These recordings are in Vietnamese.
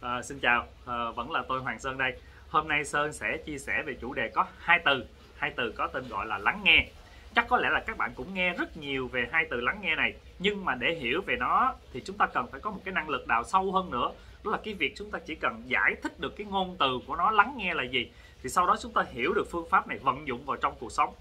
À, xin chào, à, vẫn là tôi Hoàng Sơn đây. Hôm nay Sơn sẽ chia sẻ về chủ đề có hai từ, hai từ có tên gọi là lắng nghe. Chắc có lẽ là các bạn cũng nghe rất nhiều về hai từ lắng nghe này, nhưng mà để hiểu về nó thì chúng ta cần phải có một cái năng lực đào sâu hơn nữa. Đó là cái việc chúng ta chỉ cần giải thích được cái ngôn từ của nó lắng nghe là gì, thì sau đó chúng ta hiểu được phương pháp này vận dụng vào trong cuộc sống.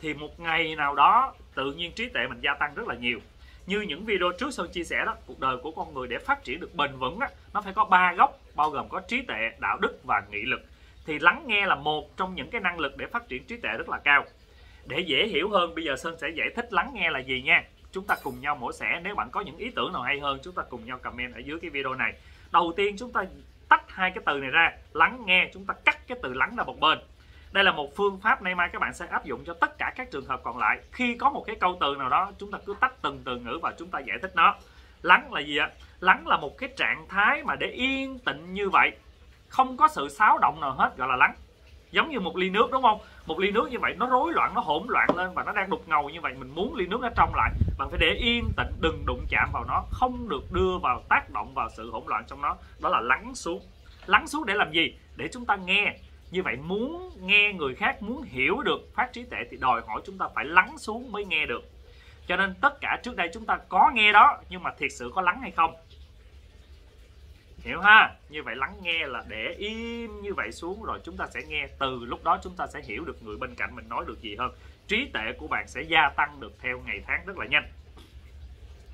Thì một ngày nào đó tự nhiên trí tuệ mình gia tăng rất là nhiều như những video trước Sơn chia sẻ đó cuộc đời của con người để phát triển được bền vững đó, nó phải có ba gốc bao gồm có trí tuệ đạo đức và nghị lực. Thì lắng nghe là một trong những cái năng lực để phát triển trí tuệ rất là cao. Để dễ hiểu hơn bây giờ Sơn sẽ giải thích lắng nghe là gì nha. Chúng ta cùng nhau mổ xẻ nếu bạn có những ý tưởng nào hay hơn chúng ta cùng nhau comment ở dưới cái video này. Đầu tiên chúng ta tách hai cái từ này ra lắng nghe chúng ta cắt cái từ lắng ra một bên đây là một phương pháp nay mai các bạn sẽ áp dụng cho tất cả các trường hợp còn lại. Khi có một cái câu từ nào đó, chúng ta cứ tách từng từ ngữ và chúng ta giải thích nó. Lắng là gì ạ? Lắng là một cái trạng thái mà để yên tĩnh như vậy. Không có sự xáo động nào hết, gọi là lắng. Giống như một ly nước, đúng không? Một ly nước như vậy, nó rối loạn, nó hỗn loạn lên và nó đang đục ngầu như vậy. Mình muốn ly nước nó trong lại. Bạn phải để yên tĩnh, đừng đụng chạm vào nó. Không được đưa vào tác động vào sự hỗn loạn trong nó. Đó là lắng xuống. Lắng xuống để làm gì? Để chúng ta nghe như vậy muốn nghe người khác muốn hiểu được phát trí tuệ thì đòi hỏi chúng ta phải lắng xuống mới nghe được. Cho nên tất cả trước đây chúng ta có nghe đó, nhưng mà thiệt sự có lắng hay không? Hiểu ha? Như vậy lắng nghe là để im như vậy xuống rồi chúng ta sẽ nghe. Từ lúc đó chúng ta sẽ hiểu được người bên cạnh mình nói được gì hơn. Trí tuệ của bạn sẽ gia tăng được theo ngày tháng rất là nhanh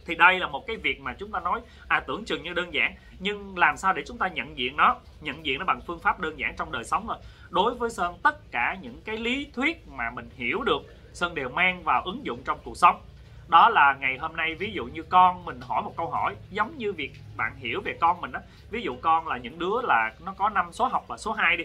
thì đây là một cái việc mà chúng ta nói à tưởng chừng như đơn giản, nhưng làm sao để chúng ta nhận diện nó, nhận diện nó bằng phương pháp đơn giản trong đời sống thôi. Đối với sơn, tất cả những cái lý thuyết mà mình hiểu được, sơn đều mang vào ứng dụng trong cuộc sống. Đó là ngày hôm nay, ví dụ như con mình hỏi một câu hỏi, giống như việc bạn hiểu về con mình đó ví dụ con là những đứa là nó có năm số học và số 2 đi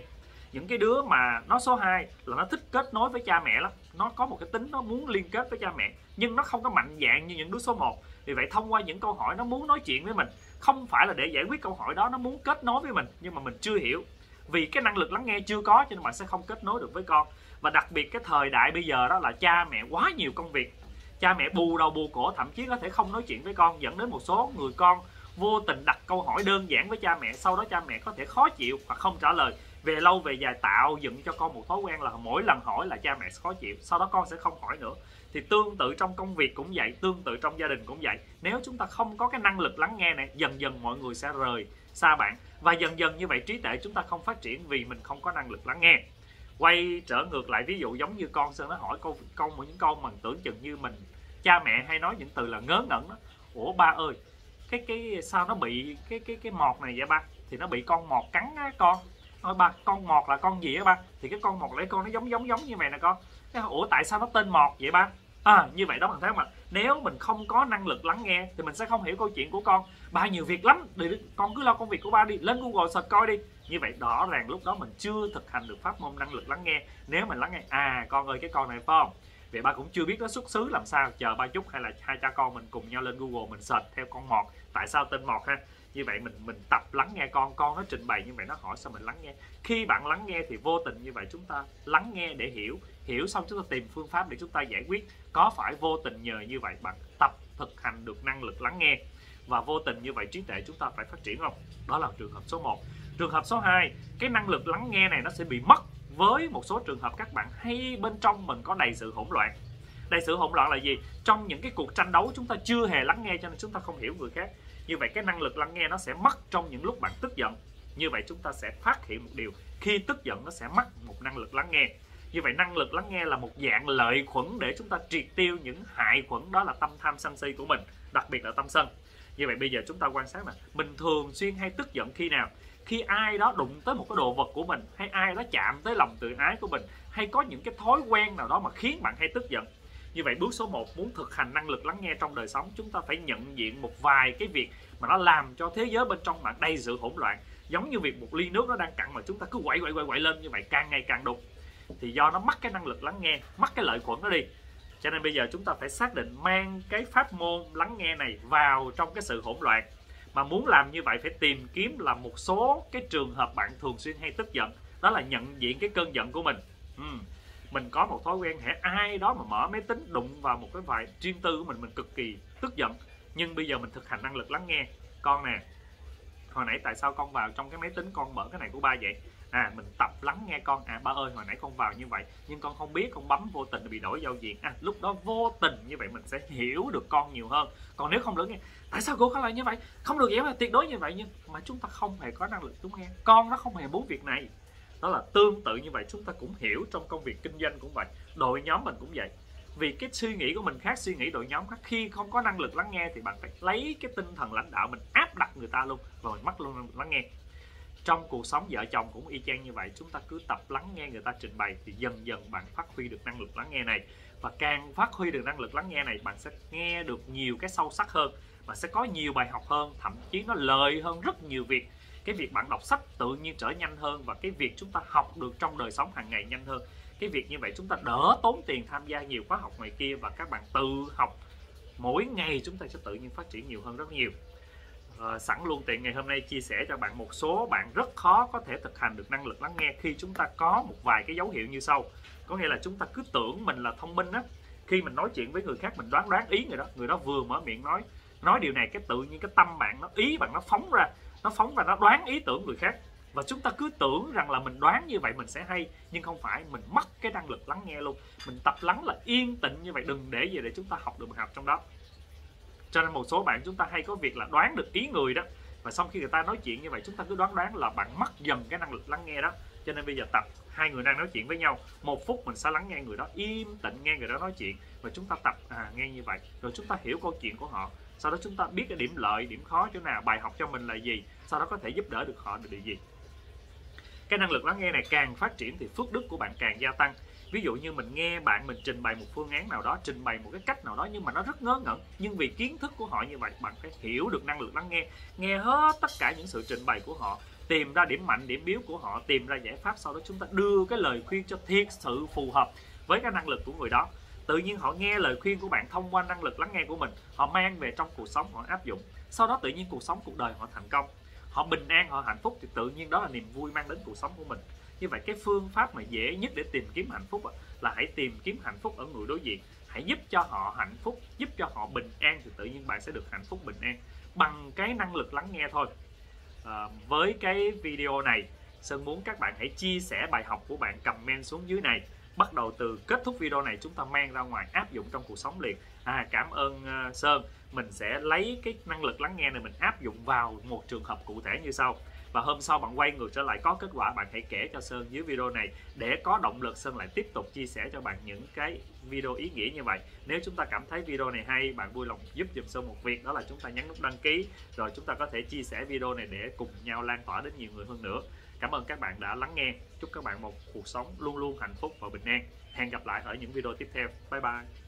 những cái đứa mà nó số 2 là nó thích kết nối với cha mẹ lắm. Nó có một cái tính, nó muốn liên kết với cha mẹ, nhưng nó không có mạnh dạng như những đứa số 1 vì vậy thông qua những câu hỏi nó muốn nói chuyện với mình, không phải là để giải quyết câu hỏi đó, nó muốn kết nối với mình, nhưng mà mình chưa hiểu. Vì cái năng lực lắng nghe chưa có cho nên bạn sẽ không kết nối được với con. Và đặc biệt cái thời đại bây giờ đó là cha mẹ quá nhiều công việc. Cha mẹ bù đầu bù cổ, thậm chí có thể không nói chuyện với con, dẫn đến một số người con vô tình đặt câu hỏi đơn giản với cha mẹ, sau đó cha mẹ có thể khó chịu hoặc không trả lời về lâu về dài tạo dựng cho con một thói quen là mỗi lần hỏi là cha mẹ khó chịu, sau đó con sẽ không hỏi nữa. Thì tương tự trong công việc cũng vậy, tương tự trong gia đình cũng vậy. Nếu chúng ta không có cái năng lực lắng nghe này, dần dần mọi người sẽ rời xa bạn. Và dần dần như vậy trí tuệ chúng ta không phát triển vì mình không có năng lực lắng nghe. Quay trở ngược lại, ví dụ giống như con sơn nó hỏi câu câu một những câu mà tưởng chừng như mình, cha mẹ hay nói những từ là ngớ ngẩn đó ủa ba ơi, cái cái sao nó bị, cái cái cái mọt này vậy ba? Thì nó bị con mọt cắn á con nói ba, con mọt là con gì á ba? Thì cái con mọt lấy con nó giống giống giống như vậy nè con. Ủa, tại sao nó tên mọt vậy ba? À như vậy đó bằng thế mà. Nếu mình không có năng lực lắng nghe thì mình sẽ không hiểu câu chuyện của con. Ba nhiều việc lắm. Để con cứ lo công việc của ba đi. Lên google search coi đi. Như vậy rõ ràng lúc đó mình chưa thực hành được pháp môn năng lực lắng nghe. Nếu mình lắng nghe à con ơi, cái con này phải không? Vậy ba cũng chưa biết nó xuất xứ làm sao. Chờ ba chút hay là hai cha con mình cùng nhau lên google mình search theo con mọt tại sao tên mọt ha? Như vậy mình mình tập lắng nghe con con nó trình bày như vậy nó hỏi sao mình lắng nghe. Khi bạn lắng nghe thì vô tình như vậy chúng ta lắng nghe để hiểu. Hiểu xong chúng ta tìm phương pháp để chúng ta giải quyết. Có phải vô tình nhờ như vậy bạn tập thực hành được năng lực lắng nghe? Và vô tình như vậy trí tuệ chúng ta phải phát triển không? Đó là trường hợp số 1 trường hợp số 2 cái năng lực lắng nghe này nó sẽ bị mất với một số trường hợp các bạn hay bên trong mình có đầy sự hỗn loạn. Đầy sự hỗn loạn là gì? Trong những cái cuộc tranh đấu chúng ta chưa hề lắng nghe cho nên chúng ta không hiểu người khác như vậy cái năng lực lắng nghe nó sẽ mất trong những lúc bạn tức giận. Như vậy chúng ta sẽ phát hiện một điều. Khi tức giận nó sẽ mất một năng lực lắng nghe. Như vậy năng lực lắng nghe là một dạng lợi khuẩn để chúng ta triệt tiêu những hại khuẩn, đó là tâm tham sân si của mình, đặc biệt là tâm sân. Như vậy bây giờ chúng ta quan sát nè, mình thường xuyên hay tức giận khi nào? Khi ai đó đụng tới một cái đồ vật của mình, hay ai đó chạm tới lòng tự ái của mình, hay có những cái thói quen nào đó mà khiến bạn hay tức giận? Như vậy bước số 1 muốn thực hành năng lực lắng nghe trong đời sống, chúng ta phải nhận diện một vài cái việc mà nó làm cho thế giới bên trong bạn đầy sự hỗn loạn. Giống như việc một ly nước nó đang cặn mà chúng ta cứ quậy quậy quậy quậy lên như vậy càng ngày càng đục. Thì do nó mất cái năng lực lắng nghe, mất cái lợi khuẩn nó đi. Cho nên bây giờ chúng ta phải xác định mang cái pháp môn lắng nghe này vào trong cái sự hỗn loạn. Mà muốn làm như vậy phải tìm kiếm là một số cái trường hợp bạn thường xuyên hay tức giận. Đó là nhận diện cái cơn giận của mình. Ừ mình có một thói quen hễ ai đó mà mở máy tính đụng vào một cái vài riêng tư của mình mình cực kỳ tức giận. Nhưng bây giờ mình thực hành năng lực lắng nghe. Con nè, hồi nãy tại sao con vào trong cái máy tính, con mở cái này của ba vậy? À mình tập lắng nghe con. À ba ơi, hồi nãy con vào như vậy, nhưng con không biết, con bấm vô tình bị đổi giao diện. À lúc đó vô tình như vậy mình sẽ hiểu được con nhiều hơn. Còn nếu không lắng nghe, tại sao cô có lại như vậy? Không được vậy mà, tuyệt đối như vậy. Nhưng mà chúng ta không hề có năng lực lắng nghe. Con nó không hề muốn việc này đó là tương tự như vậy, chúng ta cũng hiểu trong công việc kinh doanh cũng vậy, đội nhóm mình cũng vậy. Vì cái suy nghĩ của mình khác, suy nghĩ đội nhóm khác, khi không có năng lực lắng nghe thì bạn phải lấy cái tinh thần lãnh đạo mình áp đặt người ta luôn và mình mất luôn lắng nghe. Trong cuộc sống vợ chồng cũng y chang như vậy, chúng ta cứ tập lắng nghe người ta trình bày thì dần dần bạn phát huy được năng lực lắng nghe này. Và càng phát huy được năng lực lắng nghe này, bạn sẽ nghe được nhiều cái sâu sắc hơn và sẽ có nhiều bài học hơn, thậm chí nó lời hơn rất nhiều việc cái việc bạn đọc sách tự nhiên trở nhanh hơn và cái việc chúng ta học được trong đời sống hàng ngày nhanh hơn. Cái việc như vậy chúng ta đỡ tốn tiền tham gia nhiều khóa học ngoài kia và các bạn tự học. Mỗi ngày chúng ta sẽ tự nhiên phát triển nhiều hơn rất nhiều. À, sẵn luôn tiện ngày hôm nay chia sẻ cho bạn một số bạn rất khó có thể thực hành được năng lực lắng nghe khi chúng ta có một vài cái dấu hiệu như sau. Có nghĩa là chúng ta cứ tưởng mình là thông minh á khi mình nói chuyện với người khác mình đoán đoán ý người đó người đó vừa mở miệng nói. Nói điều này cái tự nhiên cái tâm bạn nó ý bạn nó phóng ra nó phóng ra nó đoán ý tưởng người khác. Và chúng ta cứ tưởng rằng là mình đoán như vậy mình sẽ hay nhưng không phải. Mình mất cái năng lực lắng nghe luôn. Mình tập lắng là yên tĩnh như vậy đừng để gì để chúng ta học được bài học trong đó. Cho nên một số bạn chúng ta hay có việc là đoán được ý người đó. Và xong khi người ta nói chuyện như vậy chúng ta cứ đoán đoán là bạn mất dần cái năng lực lắng nghe đó. Cho nên bây giờ tập hai người đang nói chuyện với nhau. Một phút mình sẽ lắng nghe người đó im tĩnh nghe người đó nói chuyện. Và chúng ta tập à, nghe như vậy. Rồi chúng ta hiểu câu chuyện của họ sau đó chúng ta biết cái điểm lợi, điểm khó chỗ nào, bài học cho mình là gì, sau đó có thể giúp đỡ được họ được điều gì. Cái năng lực lắng nghe này càng phát triển thì phước đức của bạn càng gia tăng. Ví dụ như mình nghe bạn mình trình bày một phương án nào đó, trình bày một cái cách nào đó nhưng mà nó rất ngớ ngẩn, nhưng vì kiến thức của họ như vậy, bạn phải hiểu được năng lực lắng nghe nghe hết tất cả những sự trình bày của họ, tìm ra điểm mạnh, điểm yếu của họ, tìm ra giải pháp, sau đó chúng ta đưa cái lời khuyên cho thiệt sự phù hợp với cái năng lực của người đó tự nhiên họ nghe lời khuyên của bạn thông qua năng lực lắng nghe của mình họ mang về trong cuộc sống họ áp dụng. Sau đó tự nhiên cuộc sống cuộc đời họ thành công. Họ bình an họ hạnh phúc thì tự nhiên đó là niềm vui mang đến cuộc sống của mình. Như vậy cái phương pháp mà dễ nhất để tìm kiếm hạnh phúc là hãy tìm kiếm hạnh phúc ở người đối diện. Hãy giúp cho họ hạnh phúc giúp cho họ bình an thì tự nhiên bạn sẽ được hạnh phúc bình an. Bằng cái năng lực lắng nghe thôi. À, với cái video này Sơn muốn các bạn hãy chia sẻ bài học của bạn comment xuống dưới này bắt đầu từ kết thúc video này chúng ta mang ra ngoài áp dụng trong cuộc sống liền. À cảm ơn uh, Sơn. Mình sẽ lấy cái năng lực lắng nghe này mình áp dụng vào một trường hợp cụ thể như sau. Và hôm sau bạn quay ngược trở lại có kết quả bạn hãy kể cho Sơn dưới video này. Để có động lực Sơn lại tiếp tục chia sẻ cho bạn những cái video ý nghĩa như vậy. Nếu chúng ta cảm thấy video này hay bạn vui lòng giúp giùm Sơn một việc đó là chúng ta nhấn nút đăng ký. Rồi chúng ta có thể chia sẻ video này để cùng nhau lan tỏa đến nhiều người hơn nữa cảm ơn các bạn đã lắng nghe. Chúc các bạn một cuộc sống luôn luôn hạnh phúc và bình an hẹn gặp lại ở những video tiếp theo. Bye bye.